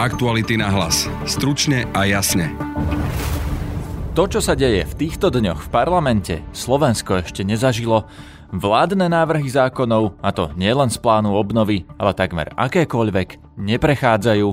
Aktuality na hlas. Stručne a jasne. To, čo sa deje v týchto dňoch v parlamente, Slovensko ešte nezažilo. Vládne návrhy zákonov, a to nielen z plánu obnovy, ale takmer akékoľvek, neprechádzajú.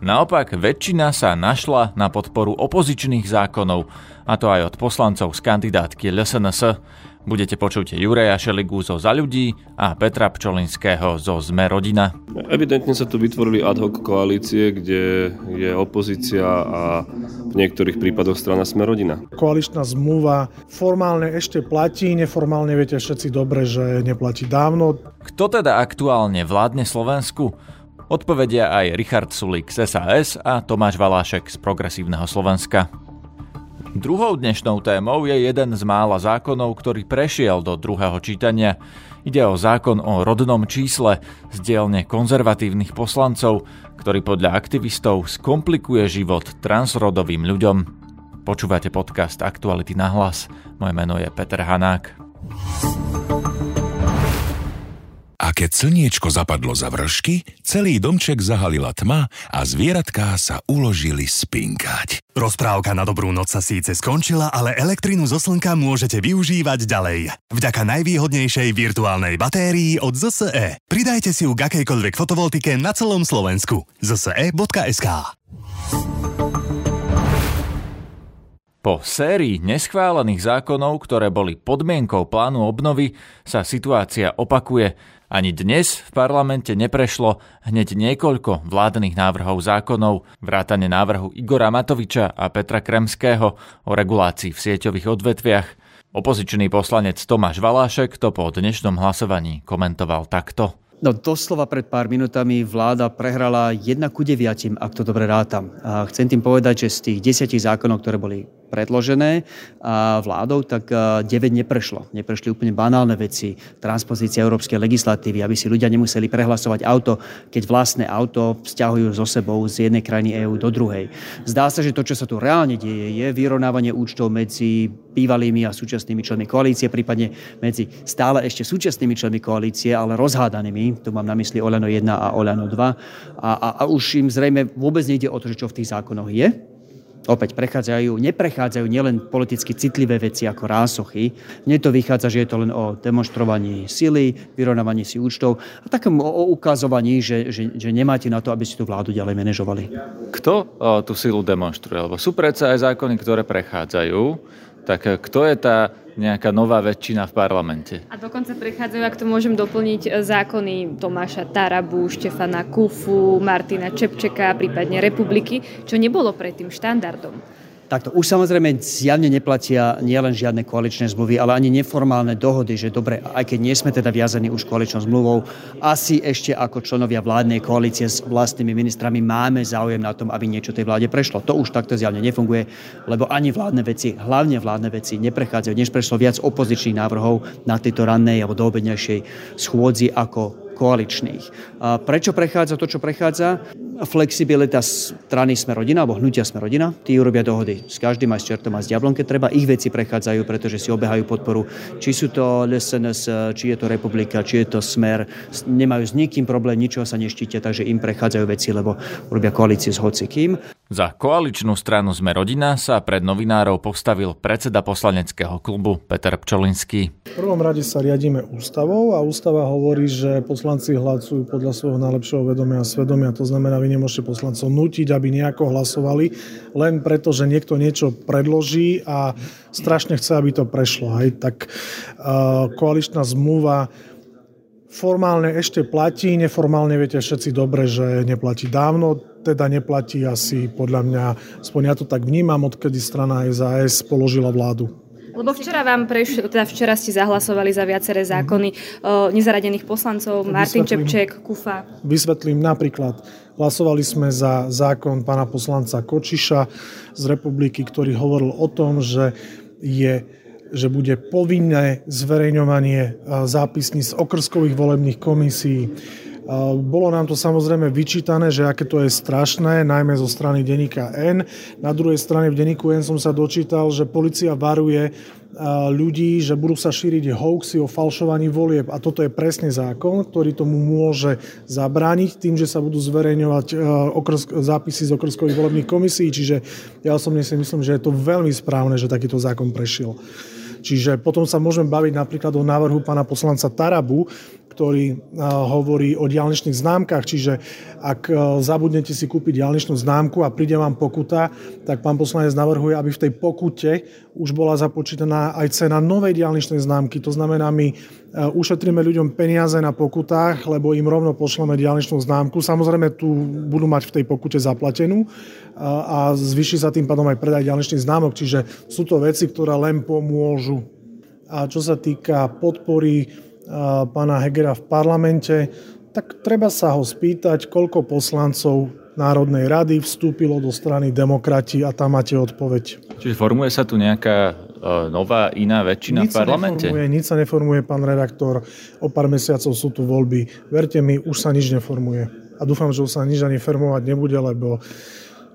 Naopak, väčšina sa našla na podporu opozičných zákonov, a to aj od poslancov z kandidátky LSNS. Budete počuť Jureja Šeligu zo Za ľudí a Petra Pčolinského zo Zme rodina. Evidentne sa tu vytvorili ad hoc koalície, kde je opozícia a v niektorých prípadoch strana Sme rodina. Koaličná zmluva formálne ešte platí, neformálne viete všetci dobre, že neplatí dávno. Kto teda aktuálne vládne Slovensku? Odpovedia aj Richard Sulík z SAS a Tomáš Valášek z Progresívneho Slovenska. Druhou dnešnou témou je jeden z mála zákonov, ktorý prešiel do druhého čítania. Ide o zákon o rodnom čísle z dielne konzervatívnych poslancov, ktorý podľa aktivistov skomplikuje život transrodovým ľuďom. Počúvate podcast Aktuality na hlas. Moje meno je Peter Hanák. A keď slniečko zapadlo za vršky, celý domček zahalila tma a zvieratká sa uložili spinkať. Rozprávka na dobrú noc sa síce skončila, ale elektrinu zo slnka môžete využívať ďalej. Vďaka najvýhodnejšej virtuálnej batérii od ZSE. Pridajte si ju k akejkoľvek fotovoltike na celom Slovensku. zse.sk Po sérii neschválených zákonov, ktoré boli podmienkou plánu obnovy, sa situácia opakuje – ani dnes v parlamente neprešlo hneď niekoľko vládnych návrhov zákonov, vrátane návrhu Igora Matoviča a Petra Kremského o regulácii v sieťových odvetviach. Opozičný poslanec Tomáš Valášek to po dnešnom hlasovaní komentoval takto. No doslova pred pár minutami vláda prehrala 1 ku 9, ak to dobre rátam. A chcem tým povedať, že z tých desiatich zákonov, ktoré boli predložené vládou, tak 9 neprešlo. Neprešli úplne banálne veci, transpozícia európskej legislatívy, aby si ľudia nemuseli prehlasovať auto, keď vlastné auto vzťahujú so sebou z jednej krajiny EÚ do druhej. Zdá sa, že to, čo sa tu reálne deje, je vyrovnávanie účtov medzi bývalými a súčasnými členmi koalície, prípadne medzi stále ešte súčasnými členmi koalície, ale rozhádanými. Tu mám na mysli Olano 1 a Olano 2. A, a, a už im zrejme vôbec nejde o to, čo v tých zákonoch je, opäť prechádzajú, neprechádzajú nielen politicky citlivé veci ako rásochy. Nie to vychádza, že je to len o demonstrovaní sily, vyrovnávaní si účtov a takom o ukazovaní, že, že, že nemáte na to, aby si tú vládu ďalej manažovali. Kto o, tú silu demonstruje? Lebo sú predsa aj zákony, ktoré prechádzajú. Tak kto je tá nejaká nová väčšina v parlamente. A dokonca prechádzajú, ak to môžem doplniť, e, zákony Tomáša Tarabu, Štefana Kufu, Martina Čepčeka, prípadne Republiky, čo nebolo predtým štandardom. Takto už samozrejme zjavne neplatia nielen žiadne koaličné zmluvy, ale ani neformálne dohody, že dobre, aj keď nie sme teda viazaní už koaličnou zmluvou, asi ešte ako členovia vládnej koalície s vlastnými ministrami máme záujem na tom, aby niečo tej vláde prešlo. To už takto zjavne nefunguje, lebo ani vládne veci, hlavne vládne veci, neprechádzajú. Než prešlo viac opozičných návrhov na tejto rannej alebo doobednejšej schôdzi ako koaličných. A prečo prechádza to, čo prechádza? Flexibilita strany Sme rodina, alebo hnutia Sme rodina. Tí urobia dohody s každým, aj s čertom, aj s diablom, keď treba. Ich veci prechádzajú, pretože si obehajú podporu. Či sú to LSNS, či je to Republika, či je to Smer. Nemajú s nikým problém, ničoho sa neštítia, takže im prechádzajú veci, lebo urobia koalíciu s hocikým. Za koaličnú stranu Sme rodina sa pred novinárov postavil predseda poslaneckého klubu Peter Pčolinský. V prvom rade sa riadíme ústavou a ústava hovorí, že poslanci hlasujú podľa svojho najlepšieho vedomia a svedomia. To znamená, vy nemôžete poslancov nutiť, aby nejako hlasovali, len preto, že niekto niečo predloží a strašne chce, aby to prešlo. Hej. Tak uh, koaličná zmluva formálne ešte platí, neformálne viete všetci dobre, že neplatí dávno, teda neplatí asi podľa mňa, aspoň ja to tak vnímam, odkedy strana SAS položila vládu. Lebo včera vám preš, teda včera ste zahlasovali za viaceré zákony mm-hmm. nezaradených poslancov, Martin vysvetlím, Čepček, Kufa. Vysvetlím napríklad, hlasovali sme za zákon pána poslanca Kočiša z republiky, ktorý hovoril o tom, že je že bude povinné zverejňovanie zápisníc z okrskových volebných komisí. Bolo nám to samozrejme vyčítané, že aké to je strašné, najmä zo strany denníka N. Na druhej strane v denníku N som sa dočítal, že policia varuje ľudí, že budú sa šíriť hoaxy o falšovaní volieb. A toto je presne zákon, ktorý tomu môže zabrániť tým, že sa budú zverejňovať zápisy z okrskových volebných komisí. Čiže ja osobne si myslím, že je to veľmi správne, že takýto zákon prešiel. Čiže potom sa môžeme baviť napríklad o návrhu pána poslanca Tarabu, ktorý hovorí o diálničných známkach, čiže ak zabudnete si kúpiť diálničnú známku a príde vám pokuta, tak pán poslanec navrhuje, aby v tej pokute už bola započítaná aj cena novej diálničnej známky. To znamená, my ušetríme ľuďom peniaze na pokutách, lebo im rovno pošleme diálničnú známku. Samozrejme, tu budú mať v tej pokute zaplatenú a zvyši sa tým pádom aj predaj diálničných známok, čiže sú to veci, ktoré len pomôžu. A čo sa týka podpory pána Hegera v parlamente, tak treba sa ho spýtať, koľko poslancov Národnej rady vstúpilo do strany demokrati a tam máte odpoveď. Čiže formuje sa tu nejaká nová iná väčšina nič v parlamente? Sa nič sa neformuje, pán redaktor. O pár mesiacov sú tu voľby. Verte mi, už sa nič neformuje. A dúfam, že už sa nič ani formovať nebude, lebo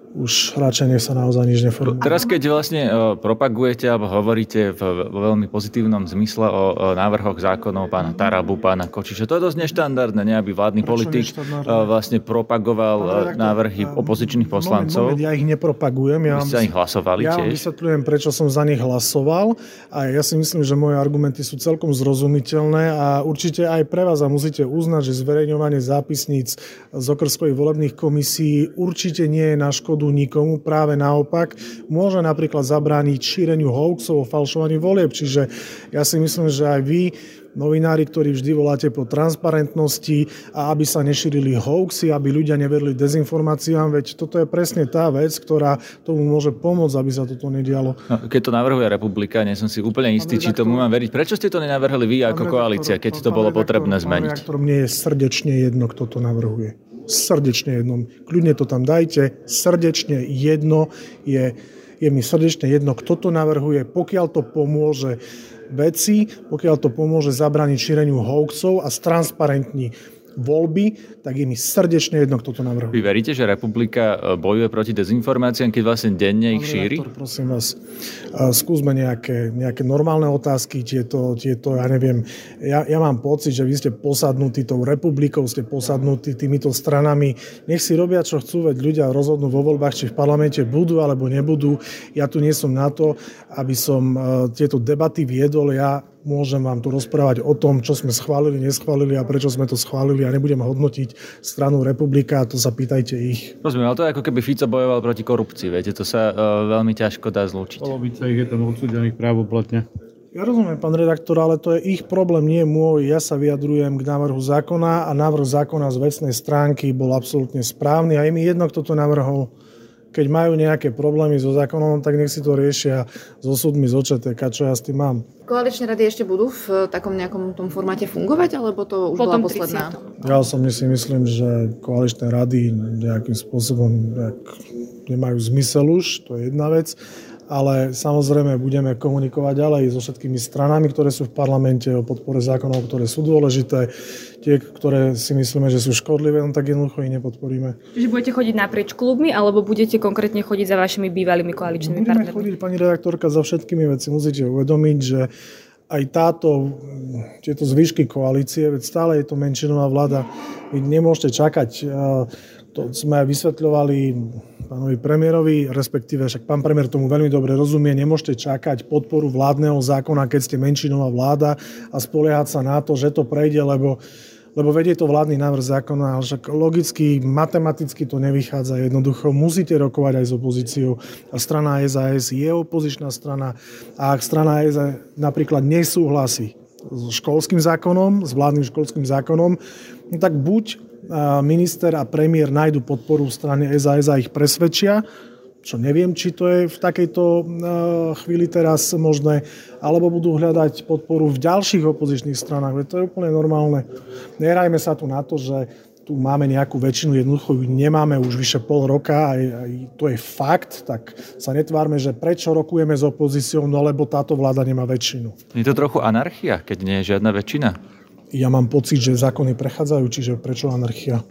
už radšej nech sa naozaj nič neformuje. Teraz, keď vlastne e, propagujete alebo hovoríte v veľmi pozitívnom zmysle o návrhoch zákonov pána Tarabu, pána Kočiša, to je dosť neštandardné, ne, aby vládny Prečo politik e, vlastne propagoval e, návrhy opozičných poslancov. Moment, moment, ja ich nepropagujem. Ja Vy ste za nich hlasovali ja tiež? Ja vysvetľujem, prečo som za nich hlasoval a ja si myslím, že moje argumenty sú celkom zrozumiteľné a určite aj pre vás a musíte uznať, že zverejňovanie zápisníc z okrskových volebných komisí určite nie je na škodu škodu nikomu, práve naopak môže napríklad zabrániť šíreniu hoaxov o falšovaní volieb. Čiže ja si myslím, že aj vy novinári, ktorí vždy voláte po transparentnosti a aby sa nešírili hoaxy, aby ľudia neverili dezinformáciám, veď toto je presne tá vec, ktorá tomu môže pomôcť, aby sa toto nedialo. No, keď to navrhuje republika, nie som si úplne istý, či tomu mám veriť. Prečo ste to nenavrhli vy ako koalícia, keď to bolo potrebné zmeniť? Pán mne je srdečne jedno, kto to navrhuje srdečne jedno. Kľudne to tam dajte, srdečne jedno je, je mi srdečne jedno, kto to navrhuje, pokiaľ to pomôže veci, pokiaľ to pomôže zabrániť šíreniu hoaxov a stransparentní voľby, tak je mi srdečne jedno, kto to navrhuje. Vy veríte, že republika e, bojuje proti dezinformáciám, keď vlastne denne ich šíri? Rektor, prosím vás, e, skúsme nejaké, nejaké normálne otázky, tieto, tieto ja neviem, ja, ja mám pocit, že vy ste posadnutí tou republikou, ste posadnutí týmito stranami. Nech si robia, čo chcú, veď ľudia rozhodnú vo voľbách, či v parlamente budú alebo nebudú. Ja tu nie som na to, aby som e, tieto debaty viedol. Ja môžem vám tu rozprávať o tom, čo sme schválili, neschválili a prečo sme to schválili a nebudem hodnotiť stranu republika, to sa pýtajte ich. Rozumiem, ale to je ako keby Fico bojoval proti korupcii, viete, to sa uh, veľmi ťažko dá zlúčiť. Polovica ich je tam odsúdených právoplatne. Ja rozumiem, pán redaktor, ale to je ich problém, nie môj. Ja sa vyjadrujem k návrhu zákona a návrh zákona z vecnej stránky bol absolútne správny a je mi jedno, kto to navrhol keď majú nejaké problémy so zákonom, tak nech si to riešia so súdmi z OČTK, čo ja s tým mám. Koaličné rady ešte budú v takom nejakom tom formáte fungovať, alebo to už Potom bola posledná? 30. Ja osobne si myslím, že koaličné rady nejakým spôsobom nemajú zmysel už, to je jedna vec ale samozrejme budeme komunikovať ďalej so všetkými stranami, ktoré sú v parlamente o podpore zákonov, ktoré sú dôležité. Tie, ktoré si myslíme, že sú škodlivé, no tak jednoducho ich nepodporíme. Čiže budete chodiť naprieč klubmi, alebo budete konkrétne chodiť za vašimi bývalými koaličnými Budeme partnermi? chodiť, pani redaktorka, za všetkými veci. Musíte uvedomiť, že aj táto, tieto zvyšky koalície, veď stále je to menšinová vláda. Vy nemôžete čakať to sme vysvetľovali pánovi premiérovi, respektíve však pán premiér tomu veľmi dobre rozumie, nemôžete čakať podporu vládneho zákona, keď ste menšinová vláda a spoliehať sa na to, že to prejde, lebo lebo vedie to vládny návrh zákona, ale však logicky, matematicky to nevychádza jednoducho. Musíte rokovať aj s opozíciou. A strana SAS je opozičná strana. A ak strana SAS napríklad nesúhlasí s školským zákonom, s vládnym školským zákonom, no tak buď minister a premiér nájdu podporu v strane SAS a ich presvedčia, čo neviem, či to je v takejto chvíli teraz možné, alebo budú hľadať podporu v ďalších opozičných stranách. Veď to je úplne normálne. Nerajme sa tu na to, že tu máme nejakú väčšinu, jednoducho ju nemáme už vyše pol roka, aj, aj to je fakt, tak sa netvárme, že prečo rokujeme s opozíciou, no lebo táto vláda nemá väčšinu. Je to trochu anarchia, keď nie je žiadna väčšina? Ja mám pocit, že zákony prechádzajú, čiže prečo anarchia?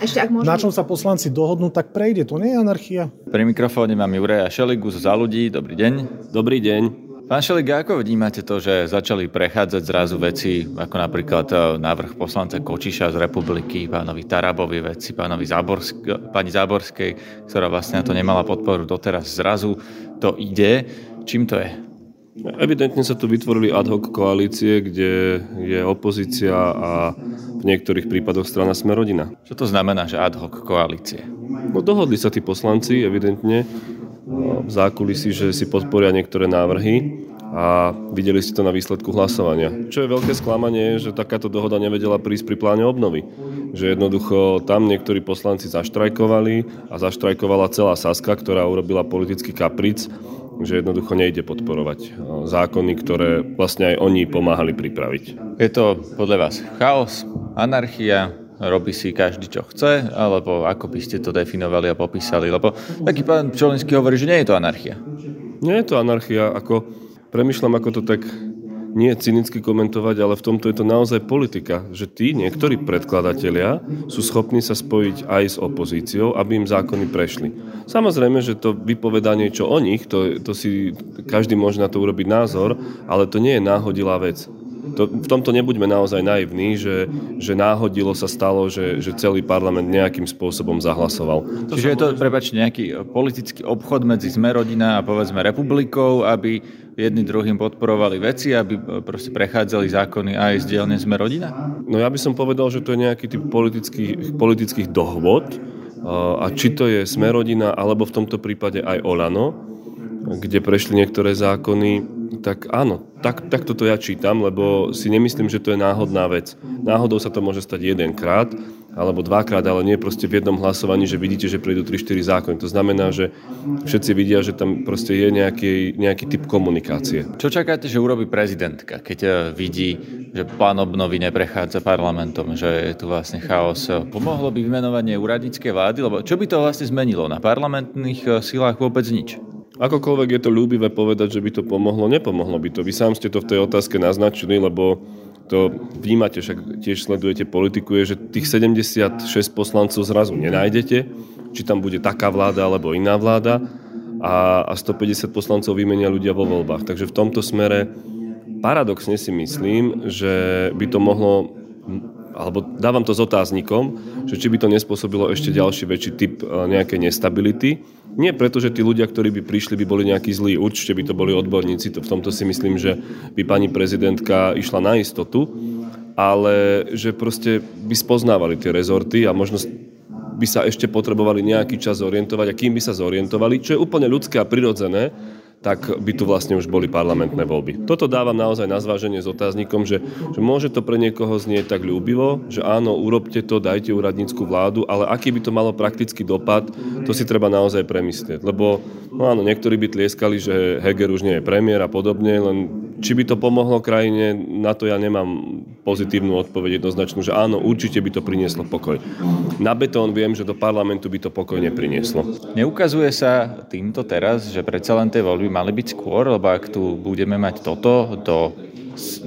Ešte ak môžem... Na čom sa poslanci dohodnú, tak prejde. To nie je anarchia. Pri mikrofóne mám Juraja Šeligu z Za ľudí. Dobrý deň. Dobrý deň. Pán Šelik, ako vnímate to, že začali prechádzať zrazu veci, ako napríklad e, návrh poslanca Kočiša z republiky, pánovi Tarabovi veci, pánovi Záborsk- pani Záborskej, ktorá vlastne na to nemala podporu doteraz. Zrazu to ide. Čím to je? Evidentne sa tu vytvorili ad hoc koalície, kde je opozícia a v niektorých prípadoch strana Smerodina. Čo to znamená, že ad hoc koalície? No dohodli sa tí poslanci, evidentne, v zákulisí, že si podporia niektoré návrhy a videli ste to na výsledku hlasovania. Čo je veľké sklamanie, že takáto dohoda nevedela prísť pri pláne obnovy. Že jednoducho tam niektorí poslanci zaštrajkovali a zaštrajkovala celá Saska, ktorá urobila politický kapric, že jednoducho nejde podporovať zákony, ktoré vlastne aj oni pomáhali pripraviť. Je to podľa vás chaos, anarchia, robí si každý, čo chce, alebo ako by ste to definovali a popísali? Lebo taký pán Čolinský hovorí, že nie je to anarchia. Nie je to anarchia, ako premyšľam, ako to tak nie cynicky komentovať, ale v tomto je to naozaj politika, že tí niektorí predkladatelia sú schopní sa spojiť aj s opozíciou, aby im zákony prešli. Samozrejme, že to vypovedá niečo o nich, to, to si každý môže na to urobiť názor, ale to nie je náhodilá vec to, v tomto nebuďme naozaj naivní, že, že náhodilo sa stalo, že, že celý parlament nejakým spôsobom zahlasoval. To Čiže je to, prepačte, nejaký politický obchod medzi Zmerodina a povedzme republikou, aby jedni druhým podporovali veci, aby proste prechádzali zákony aj z dielne Zmerodina? No ja by som povedal, že to je nejaký typ politických, politických dohôd, a či to je Smerodina, alebo v tomto prípade aj Olano, kde prešli niektoré zákony, tak áno, tak, tak toto ja čítam, lebo si nemyslím, že to je náhodná vec. Náhodou sa to môže stať jedenkrát, alebo dvakrát, ale nie proste v jednom hlasovaní, že vidíte, že prídu 3-4 zákony. To znamená, že všetci vidia, že tam proste je nejaký, nejaký typ komunikácie. Čo čakáte, že urobí prezidentka, keď eh, vidí, že plán obnovy neprechádza parlamentom, že je tu vlastne chaos? Pomohlo by vymenovanie úradníckej vlády? Lebo čo by to vlastne zmenilo? Na parlamentných eh, silách vôbec nič. Akokoľvek je to ľúbivé povedať, že by to pomohlo, nepomohlo by to. Vy sám ste to v tej otázke naznačili, lebo to vnímate, však tiež sledujete politiku, je, že tých 76 poslancov zrazu nenájdete, či tam bude taká vláda alebo iná vláda a, a 150 poslancov vymenia ľudia vo voľbách. Takže v tomto smere paradoxne si myslím, že by to mohlo alebo dávam to s otáznikom, že či by to nespôsobilo ešte ďalší väčší typ e, nejakej nestability. Nie preto, že tí ľudia, ktorí by prišli, by boli nejakí zlí, určite by to boli odborníci, v tomto si myslím, že by pani prezidentka išla na istotu, ale že proste by spoznávali tie rezorty a možno by sa ešte potrebovali nejaký čas zorientovať a kým by sa zorientovali, čo je úplne ľudské a prirodzené, tak by tu vlastne už boli parlamentné voľby. Toto dávam naozaj na zváženie s otáznikom, že, že môže to pre niekoho znieť tak ľúbivo, že áno, urobte to, dajte úradnícku vládu, ale aký by to malo praktický dopad, to si treba naozaj premyslieť. Lebo, no áno, niektorí by tlieskali, že Heger už nie je premiér a podobne, len či by to pomohlo krajine, na to ja nemám pozitívnu odpoveď jednoznačnú, že áno, určite by to prinieslo pokoj. Na betón viem, že do parlamentu by to pokoj neprinieslo. Neukazuje sa týmto teraz, že predsa len tie voľby mali byť skôr, lebo ak tu budeme mať toto do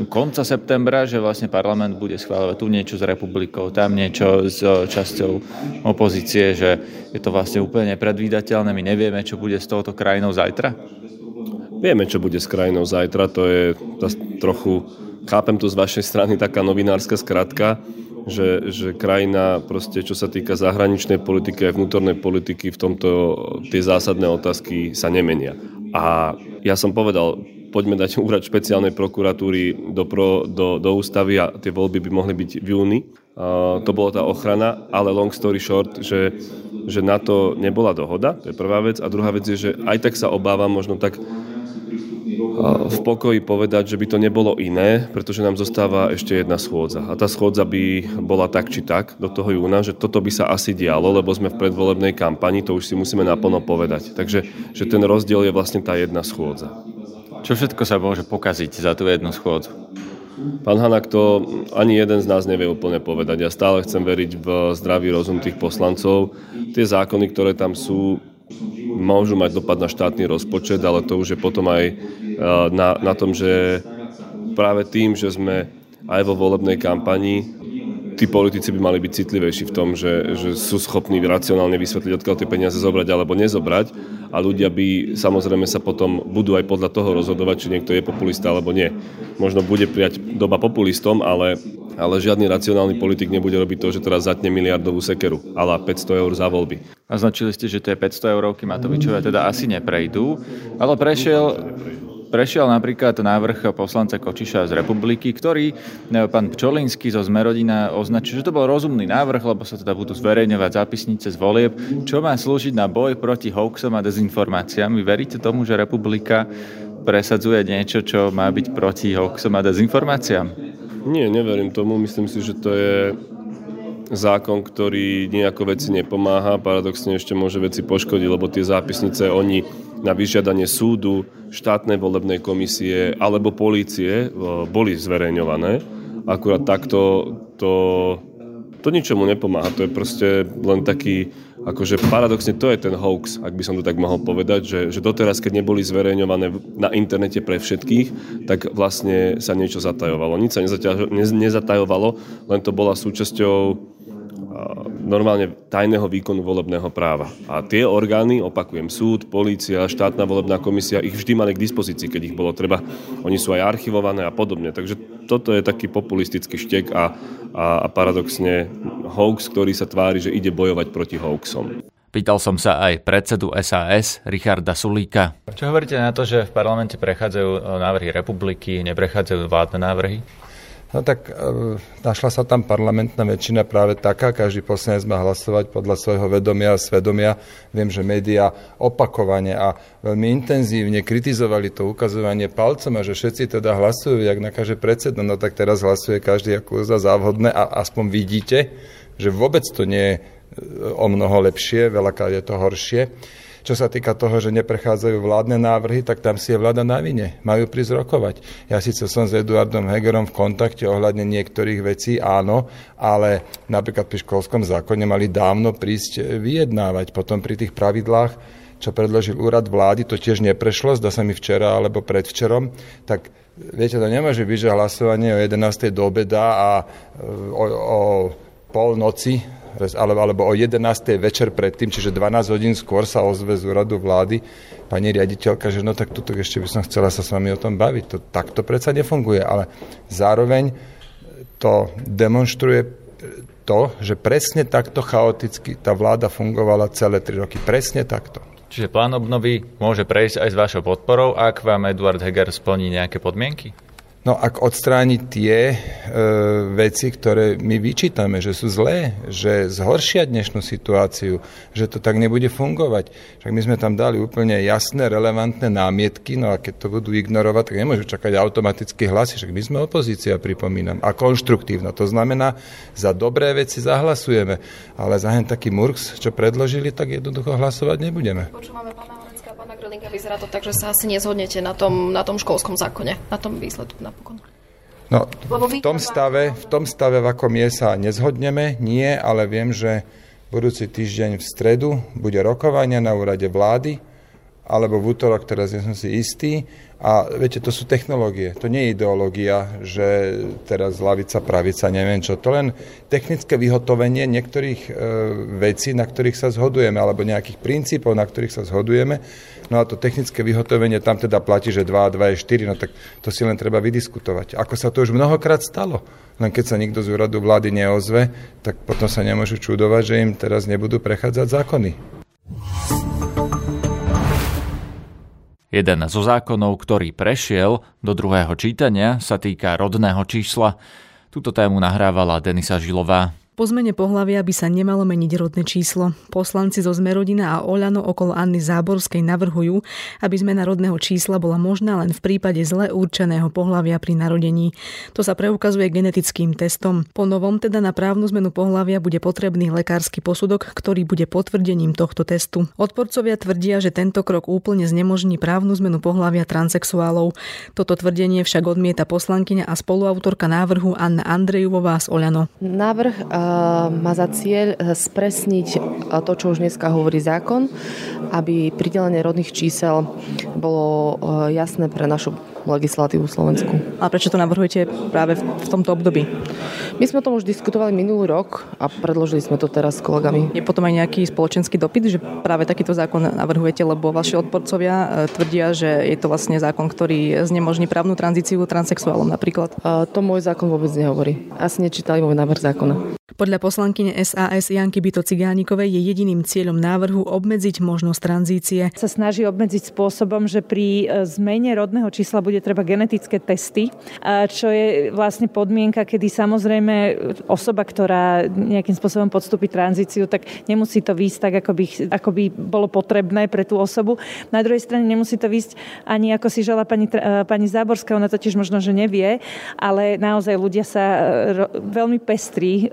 konca septembra, že vlastne parlament bude schváľovať tu niečo s republikou, tam niečo s časťou opozície, že je to vlastne úplne predvídateľné, my nevieme, čo bude s touto krajinou zajtra? Vieme, čo bude s krajinou zajtra, to je trochu, chápem to z vašej strany, taká novinárska skratka, že, že krajina, proste, čo sa týka zahraničnej politiky a vnútornej politiky, v tomto tie zásadné otázky sa nemenia. A ja som povedal, poďme dať úrad špeciálnej prokuratúry do, pro, do, do ústavy a tie voľby by mohli byť v júni. Uh, to bola tá ochrana, ale long story short, že, že na to nebola dohoda, to je prvá vec. A druhá vec je, že aj tak sa obávam možno tak v pokoji povedať, že by to nebolo iné, pretože nám zostáva ešte jedna schôdza. A tá schôdza by bola tak či tak do toho júna, že toto by sa asi dialo, lebo sme v predvolebnej kampani, to už si musíme naplno povedať. Takže že ten rozdiel je vlastne tá jedna schôdza. Čo všetko sa môže pokaziť za tú jednu schôdzu? Pán Hanak, to ani jeden z nás nevie úplne povedať. Ja stále chcem veriť v zdravý rozum tých poslancov. Tie zákony, ktoré tam sú, môžu mať dopad na štátny rozpočet, ale to už je potom aj e, na, na tom, že práve tým, že sme aj vo volebnej kampani tí politici by mali byť citlivejší v tom, že, že sú schopní racionálne vysvetliť, odkiaľ tie peniaze zobrať alebo nezobrať a ľudia by samozrejme sa potom budú aj podľa toho rozhodovať, či niekto je populista alebo nie. Možno bude prijať doba populistom, ale, ale žiadny racionálny politik nebude robiť to, že teraz zatne miliardovú sekeru, ale 500 eur za voľby. Naznačili ste, že tie 500 eurovky Matovičové teda asi neprejdú, ale prešiel Prešiel napríklad návrh poslanca Kočiša z Republiky, ktorý e, pán Pčolinský zo Zmerodina označil, že to bol rozumný návrh, lebo sa teda budú zverejňovať zápisnice z volieb, čo má slúžiť na boj proti hoaxom a dezinformáciám. Vy veríte tomu, že Republika presadzuje niečo, čo má byť proti hoaxom a dezinformáciám? Nie, neverím tomu. Myslím si, že to je zákon, ktorý nejako veci nepomáha, paradoxne ešte môže veci poškodiť, lebo tie zápisnice oni na vyžiadanie súdu, štátnej volebnej komisie alebo polície e, boli zverejňované. Akurát takto to, to ničomu nepomáha. To je proste len taký, akože paradoxne to je ten hoax, ak by som to tak mohol povedať, že, že doteraz, keď neboli zverejňované na internete pre všetkých, tak vlastne sa niečo zatajovalo. Nič sa nezatajovalo, len to bola súčasťou normálne tajného výkonu volebného práva. A tie orgány, opakujem, súd, polícia, štátna volebná komisia, ich vždy mali k dispozícii, keď ich bolo treba. Oni sú aj archivované a podobne. Takže toto je taký populistický štek a, a, a paradoxne hoax, ktorý sa tvári, že ide bojovať proti hoaxom. Pýtal som sa aj predsedu SAS, Richarda Sulíka. Čo hovoríte na to, že v parlamente prechádzajú návrhy republiky, neprechádzajú vládne návrhy? No tak e, našla sa tam parlamentná väčšina práve taká, každý poslanec má hlasovať podľa svojho vedomia a svedomia. Viem, že médiá opakovane a veľmi intenzívne kritizovali to ukazovanie palcom a že všetci teda hlasujú, jak na každé predsedno. No tak teraz hlasuje každý ako za závhodné a aspoň vidíte, že vôbec to nie je e, o mnoho lepšie, veľakrát je to horšie. Čo sa týka toho, že neprechádzajú vládne návrhy, tak tam si je vláda na vine. Majú prísť rokovať. Ja síce som s Eduardom Hegerom v kontakte ohľadne niektorých vecí, áno, ale napríklad pri školskom zákone mali dávno prísť vyjednávať. Potom pri tých pravidlách, čo predložil úrad vlády, to tiež neprešlo, zdá sa mi včera alebo predvčerom, tak viete, to nemôže byť, že hlasovanie o 11. do obeda a o, o polnoci alebo, alebo o 11. večer predtým, čiže 12 hodín skôr sa ozve z úradu vlády pani riaditeľka, že no tak tuto ešte by som chcela sa s vami o tom baviť. To, takto predsa nefunguje, ale zároveň to demonstruje to, že presne takto chaoticky tá vláda fungovala celé tri roky. Presne takto. Čiže plán obnovy môže prejsť aj s vašou podporou, ak vám Eduard Heger splní nejaké podmienky? No ak odstrániť tie e, veci, ktoré my vyčítame, že sú zlé, že zhoršia dnešnú situáciu, že to tak nebude fungovať. Však my sme tam dali úplne jasné, relevantné námietky, no a keď to budú ignorovať, tak nemôžu čakať automaticky hlasy, však my sme opozícia, pripomínam, a konštruktívna. To znamená, za dobré veci zahlasujeme, ale za hen taký murks, čo predložili, tak jednoducho hlasovať nebudeme. Počúvame pána Grilinka, vyzerá to tak, že sa asi nezhodnete na tom, na tom školskom zákone, na tom výsledku napokon. No, v tom, stave, v tom stave, v akom je, sa nezhodneme, nie, ale viem, že budúci týždeň v stredu bude rokovania na úrade vlády, alebo v útorok, teraz nie som si istý, a viete, to sú technológie, to nie je ideológia, že teraz lavica, pravica, neviem čo. To len technické vyhotovenie niektorých e, vecí, na ktorých sa zhodujeme, alebo nejakých princípov, na ktorých sa zhodujeme. No a to technické vyhotovenie tam teda platí, že 2 a 2 je 4, no tak to si len treba vydiskutovať. Ako sa to už mnohokrát stalo. Len keď sa nikto z úradu vlády neozve, tak potom sa nemôžu čudovať, že im teraz nebudú prechádzať zákony. Jeden zo zákonov, ktorý prešiel do druhého čítania, sa týka rodného čísla. Túto tému nahrávala Denisa Žilová. Po zmene pohľavia by sa nemalo meniť rodné číslo. Poslanci zo Zmerodina a Oľano okolo Anny Záborskej navrhujú, aby zmena rodného čísla bola možná len v prípade zle určeného pohľavia pri narodení. To sa preukazuje genetickým testom. Po novom teda na právnu zmenu pohľavia bude potrebný lekársky posudok, ktorý bude potvrdením tohto testu. Odporcovia tvrdia, že tento krok úplne znemožní právnu zmenu pohľavia transexuálov. Toto tvrdenie však odmieta poslankyňa a spoluautorka návrhu Anna Andrejová z Oľano. Návrh má za cieľ eh, spresniť eh, to, čo už dneska hovorí zákon, aby pridelenie rodných čísel bolo eh, jasné pre našu legislatívu v Slovensku. A prečo to navrhujete práve v tomto období? My sme o tom už diskutovali minulý rok a predložili sme to teraz s kolegami. Je potom aj nejaký spoločenský dopyt, že práve takýto zákon navrhujete, lebo vaši odporcovia e, tvrdia, že je to vlastne zákon, ktorý znemožní právnu tranzíciu transexuálom napríklad. A to môj zákon vôbec nehovorí. Asi nečítali môj návrh zákona. Podľa poslankyne SAS Janky Byto Cigánikovej je jediným cieľom návrhu obmedziť možnosť tranzície. Sa snaží obmedziť spôsobom, že pri e, zmene rodného čísla bude treba genetické testy, čo je vlastne podmienka, kedy samozrejme osoba, ktorá nejakým spôsobom podstúpi tranzíciu, tak nemusí to výjsť tak, ako by, ako by bolo potrebné pre tú osobu. Na druhej strane nemusí to výjsť ani ako si žela pani, e, pani Záborská, ona totiž možno, že nevie, ale naozaj ľudia sa e, veľmi pestrí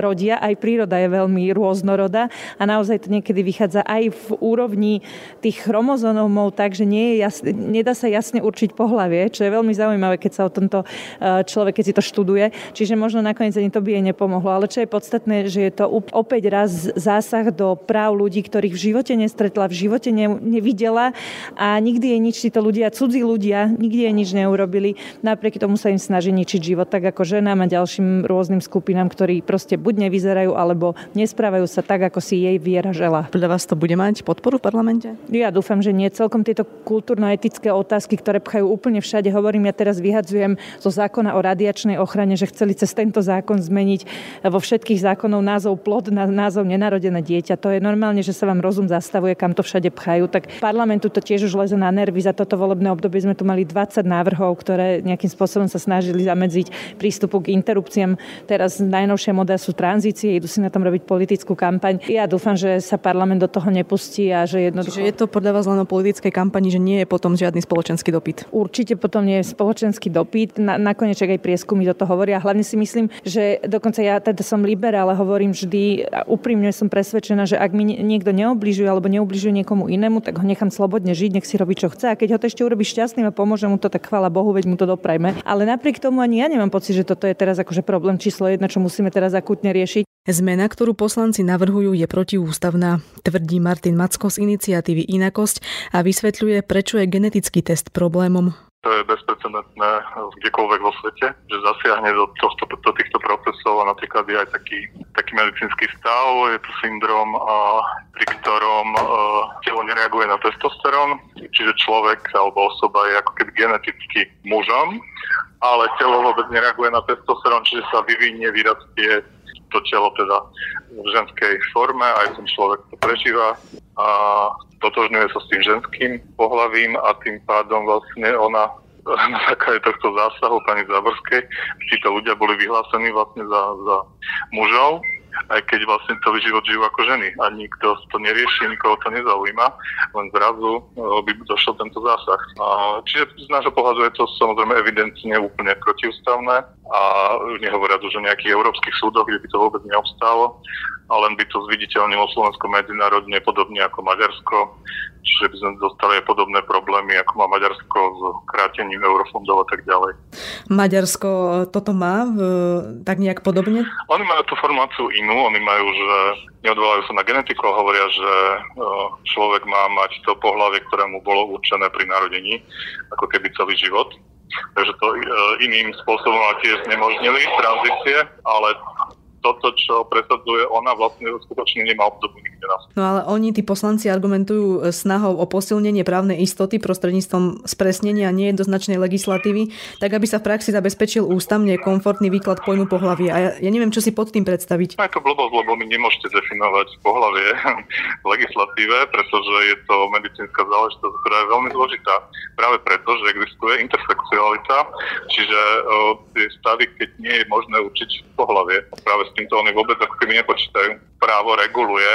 rodia, aj príroda je veľmi rôznorodá a naozaj to niekedy vychádza aj v úrovni tých chromozómov tak, že nie je jasne, nedá sa jasne určiť pohlavie, čo je veľmi zaujímavé, keď sa o tomto e, človek, keď si to študuje. Čiže možno nakoniec ani to by jej nepomohlo. Ale čo je podstatné, že je to opäť raz zásah do práv ľudí, ktorých v živote nestretla, v živote ne, nevidela a nikdy jej nič títo ľudia, cudzí ľudia, nikdy jej nič neurobili. Napriek tomu sa im snaží ničiť život, tak ako ženám a ďalším rôznym skupinám, ktorí proste buď nevyzerajú, alebo nesprávajú sa tak, ako si jej viera žela. Podľa vás to bude mať podporu v parlamente? Ja dúfam, že nie. Celkom tieto kultúrno-etické otázky, ktoré pchajú úplne všade, hovorím, ja teraz vyhadzujem zo zákona o radiačnej ochrane, že chceli cez tento zákon zmeniť vo všetkých zákonov názov plod na názov nenarodené dieťa. To je normálne, že sa vám rozum zastavuje, kam to všade pchajú. Tak parlamentu to tiež už leze na nervy. Za toto volebné obdobie sme tu mali 20 návrhov, ktoré nejakým spôsobom sa snažili zamedziť prístupu k interrupciám. Teraz najnovšia moda sú tranzície, idú si na tom robiť politickú kampaň. Ja dúfam, že sa parlament do toho nepustí a že jednoducho... Čiže je to podľa vás len o politickej kampani, že nie je potom žiadny spoločenský dopyt? Určite potom nie je spoločenský dopyt. Na, nakoniec aj prieskumy do hovoria. Hlavne si myslím, že dokonca ja teda som liberál, ale hovorím vždy, a úprimne som presvedčená, že ak mi niekto neobližuje alebo neubližuje niekomu inému, tak ho nechám slobodne žiť, nech si robí čo chce. A keď ho to ešte urobí šťastným a pomôže mu to, tak chvála Bohu, veď mu to doprajme. Ale napriek tomu ani ja nemám pocit, že toto je teraz akože problém číslo jedna, čo musíme teraz akútne riešiť. Zmena, ktorú poslanci navrhujú, je protiústavná, tvrdí Martin Macko z iniciatívy Inakosť a vysvetľuje, prečo je genetický test problémom. To je bezprecedentné kdekoľvek vo svete, že zasiahne do, tohto, do týchto procesov a napríklad je aj taký, taký medicínsky stav, je to syndrom, a, pri ktorom a, telo nereaguje na testosterón, čiže človek alebo osoba je ako keby geneticky mužom, ale telo vôbec nereaguje na testosterón, čiže sa vyvinie, vyrastie to telo teda v ženskej forme, aj ten človek to prežíva a totožňuje sa s tým ženským pohlavím a tým pádom vlastne ona na základe tohto zásahu pani Záborskej, títo ľudia boli vyhlásení vlastne za, za mužov aj keď vlastne celý život žijú ako ženy a nikto to nerieši, nikoho to nezaujíma, len zrazu eh, by došiel tento zásah. Čiže z nášho pohľadu je to samozrejme evidentne úplne protiústavné a nehovoriac už o nejakých európskych súdoch, kde by to vôbec neobstálo a len by to zviditeľnilo Slovensko medzinárodne podobne ako Maďarsko, čiže by sme dostali aj podobné problémy, ako má Maďarsko s krátením eurofondov a tak ďalej. Maďarsko toto má v, tak nejak podobne? Oni majú tú formáciu inú, oni majú, že neodvolajú sa na genetiku, hovoria, že e, človek má mať to pohľavie, ktoré mu bolo určené pri narodení, ako keby celý život. Takže to e, iným spôsobom tiež znemožnili tranzície, ale toto, čo presadzuje ona, vlastne skutočne nemá obdobu nikde na No ale oni, tí poslanci, argumentujú e, snahou o posilnenie právnej istoty prostredníctvom spresnenia nejednoznačnej legislatívy, tak aby sa v praxi zabezpečil ústavne komfortný výklad pojmu pohlavie. A ja, ja neviem, čo si pod tým predstaviť. No je to blbosť, lebo my nemôžete definovať pohlavie v legislatíve, pretože je to medicínska záležitosť, ktorá je veľmi zložitá. Práve preto, že existuje interseksualita, čiže o, tie stavy, keď nie je možné určiť pohlavie. Práve s týmto oni vôbec ako keby nepočítajú. Právo reguluje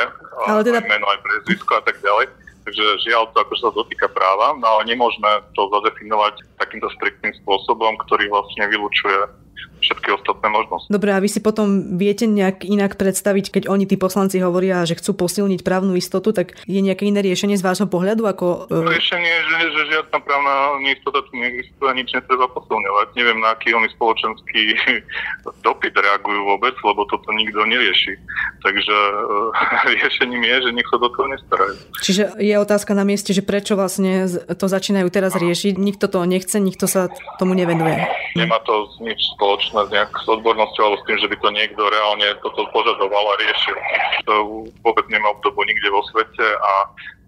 ale teda... aj meno, aj prezvisko a tak ďalej. Takže žiaľ to akože sa dotýka práva, no ale nemôžeme to zadefinovať takýmto striktným spôsobom, ktorý vlastne vylučuje všetky ostatné možnosti. Dobre, a vy si potom viete nejak inak predstaviť, keď oni, tí poslanci, hovoria, že chcú posilniť právnu istotu, tak je nejaké iné riešenie z vášho pohľadu? Ako, uh... Riešenie je, že, že žiadna právna neistota tu neexistuje a nič netreba posilňovať. Neviem, na aký oni spoločenský dopyt reagujú vôbec, lebo toto nikto nerieši. Takže uh, riešením je, že sa do toho nestarajú. Čiže je otázka na mieste, že prečo vlastne to začínajú teraz riešiť. Nikto to nechce, nikto sa tomu nevenuje. Nemá to nič spoločné nejak s odbornosťou alebo s tým, že by to niekto reálne toto požadoval a riešil. To vôbec nemá obdobu nikde vo svete a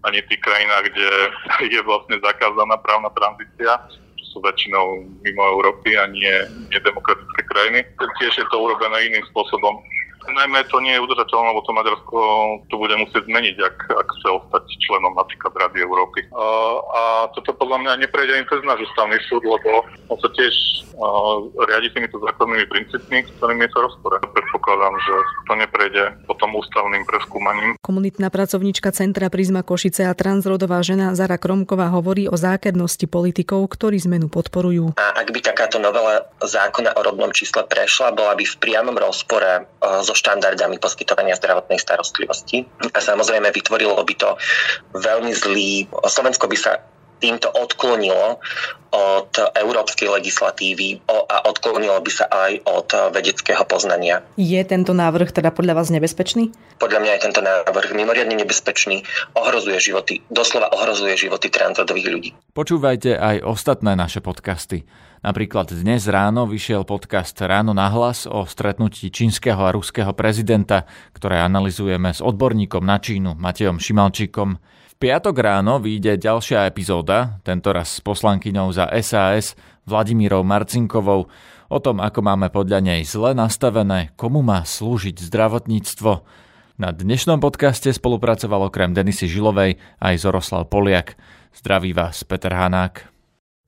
ani v tých krajinách, kde je vlastne zakázaná právna tranzícia, sú väčšinou mimo Európy a nie, nie demokratické krajiny. Tiež je to urobené iným spôsobom. Najmä to nie je udržateľné, lebo to Maďarsko to bude musieť zmeniť, ak, ak chce ostať členom napríklad Rady Európy. A, a toto podľa mňa neprejde ani cez náš ústavný súd, lebo on sa tiež riadi týmito základnými princípmi, ktorými je to rozpore. Predpokladám, že to neprejde potom ústavným preskúmaním. Komunitná pracovníčka Centra Prisma Košice a transrodová žena Zara Kromková hovorí o zákernosti politikov, ktorí zmenu podporujú. A ak by takáto novela zákona o rodnom čísle prešla, bola by v priamom rozpore so štandardami poskytovania zdravotnej starostlivosti. A samozrejme vytvorilo by to veľmi zlý... Slovensko by sa týmto odklonilo od európskej legislatívy a odklonilo by sa aj od vedeckého poznania. Je tento návrh teda podľa vás nebezpečný? Podľa mňa je tento návrh mimoriadne nebezpečný, ohrozuje životy, doslova ohrozuje životy transrodových ľudí. Počúvajte aj ostatné naše podcasty. Napríklad dnes ráno vyšiel podcast Ráno na hlas o stretnutí čínskeho a ruského prezidenta, ktoré analizujeme s odborníkom na Čínu Matejom Šimalčíkom piatok ráno vyjde ďalšia epizóda, tentoraz s poslankyňou za SAS Vladimírou Marcinkovou, o tom, ako máme podľa nej zle nastavené, komu má slúžiť zdravotníctvo. Na dnešnom podcaste spolupracoval okrem Denisy Žilovej aj Zoroslav Poliak. Zdraví vás Peter Hanák.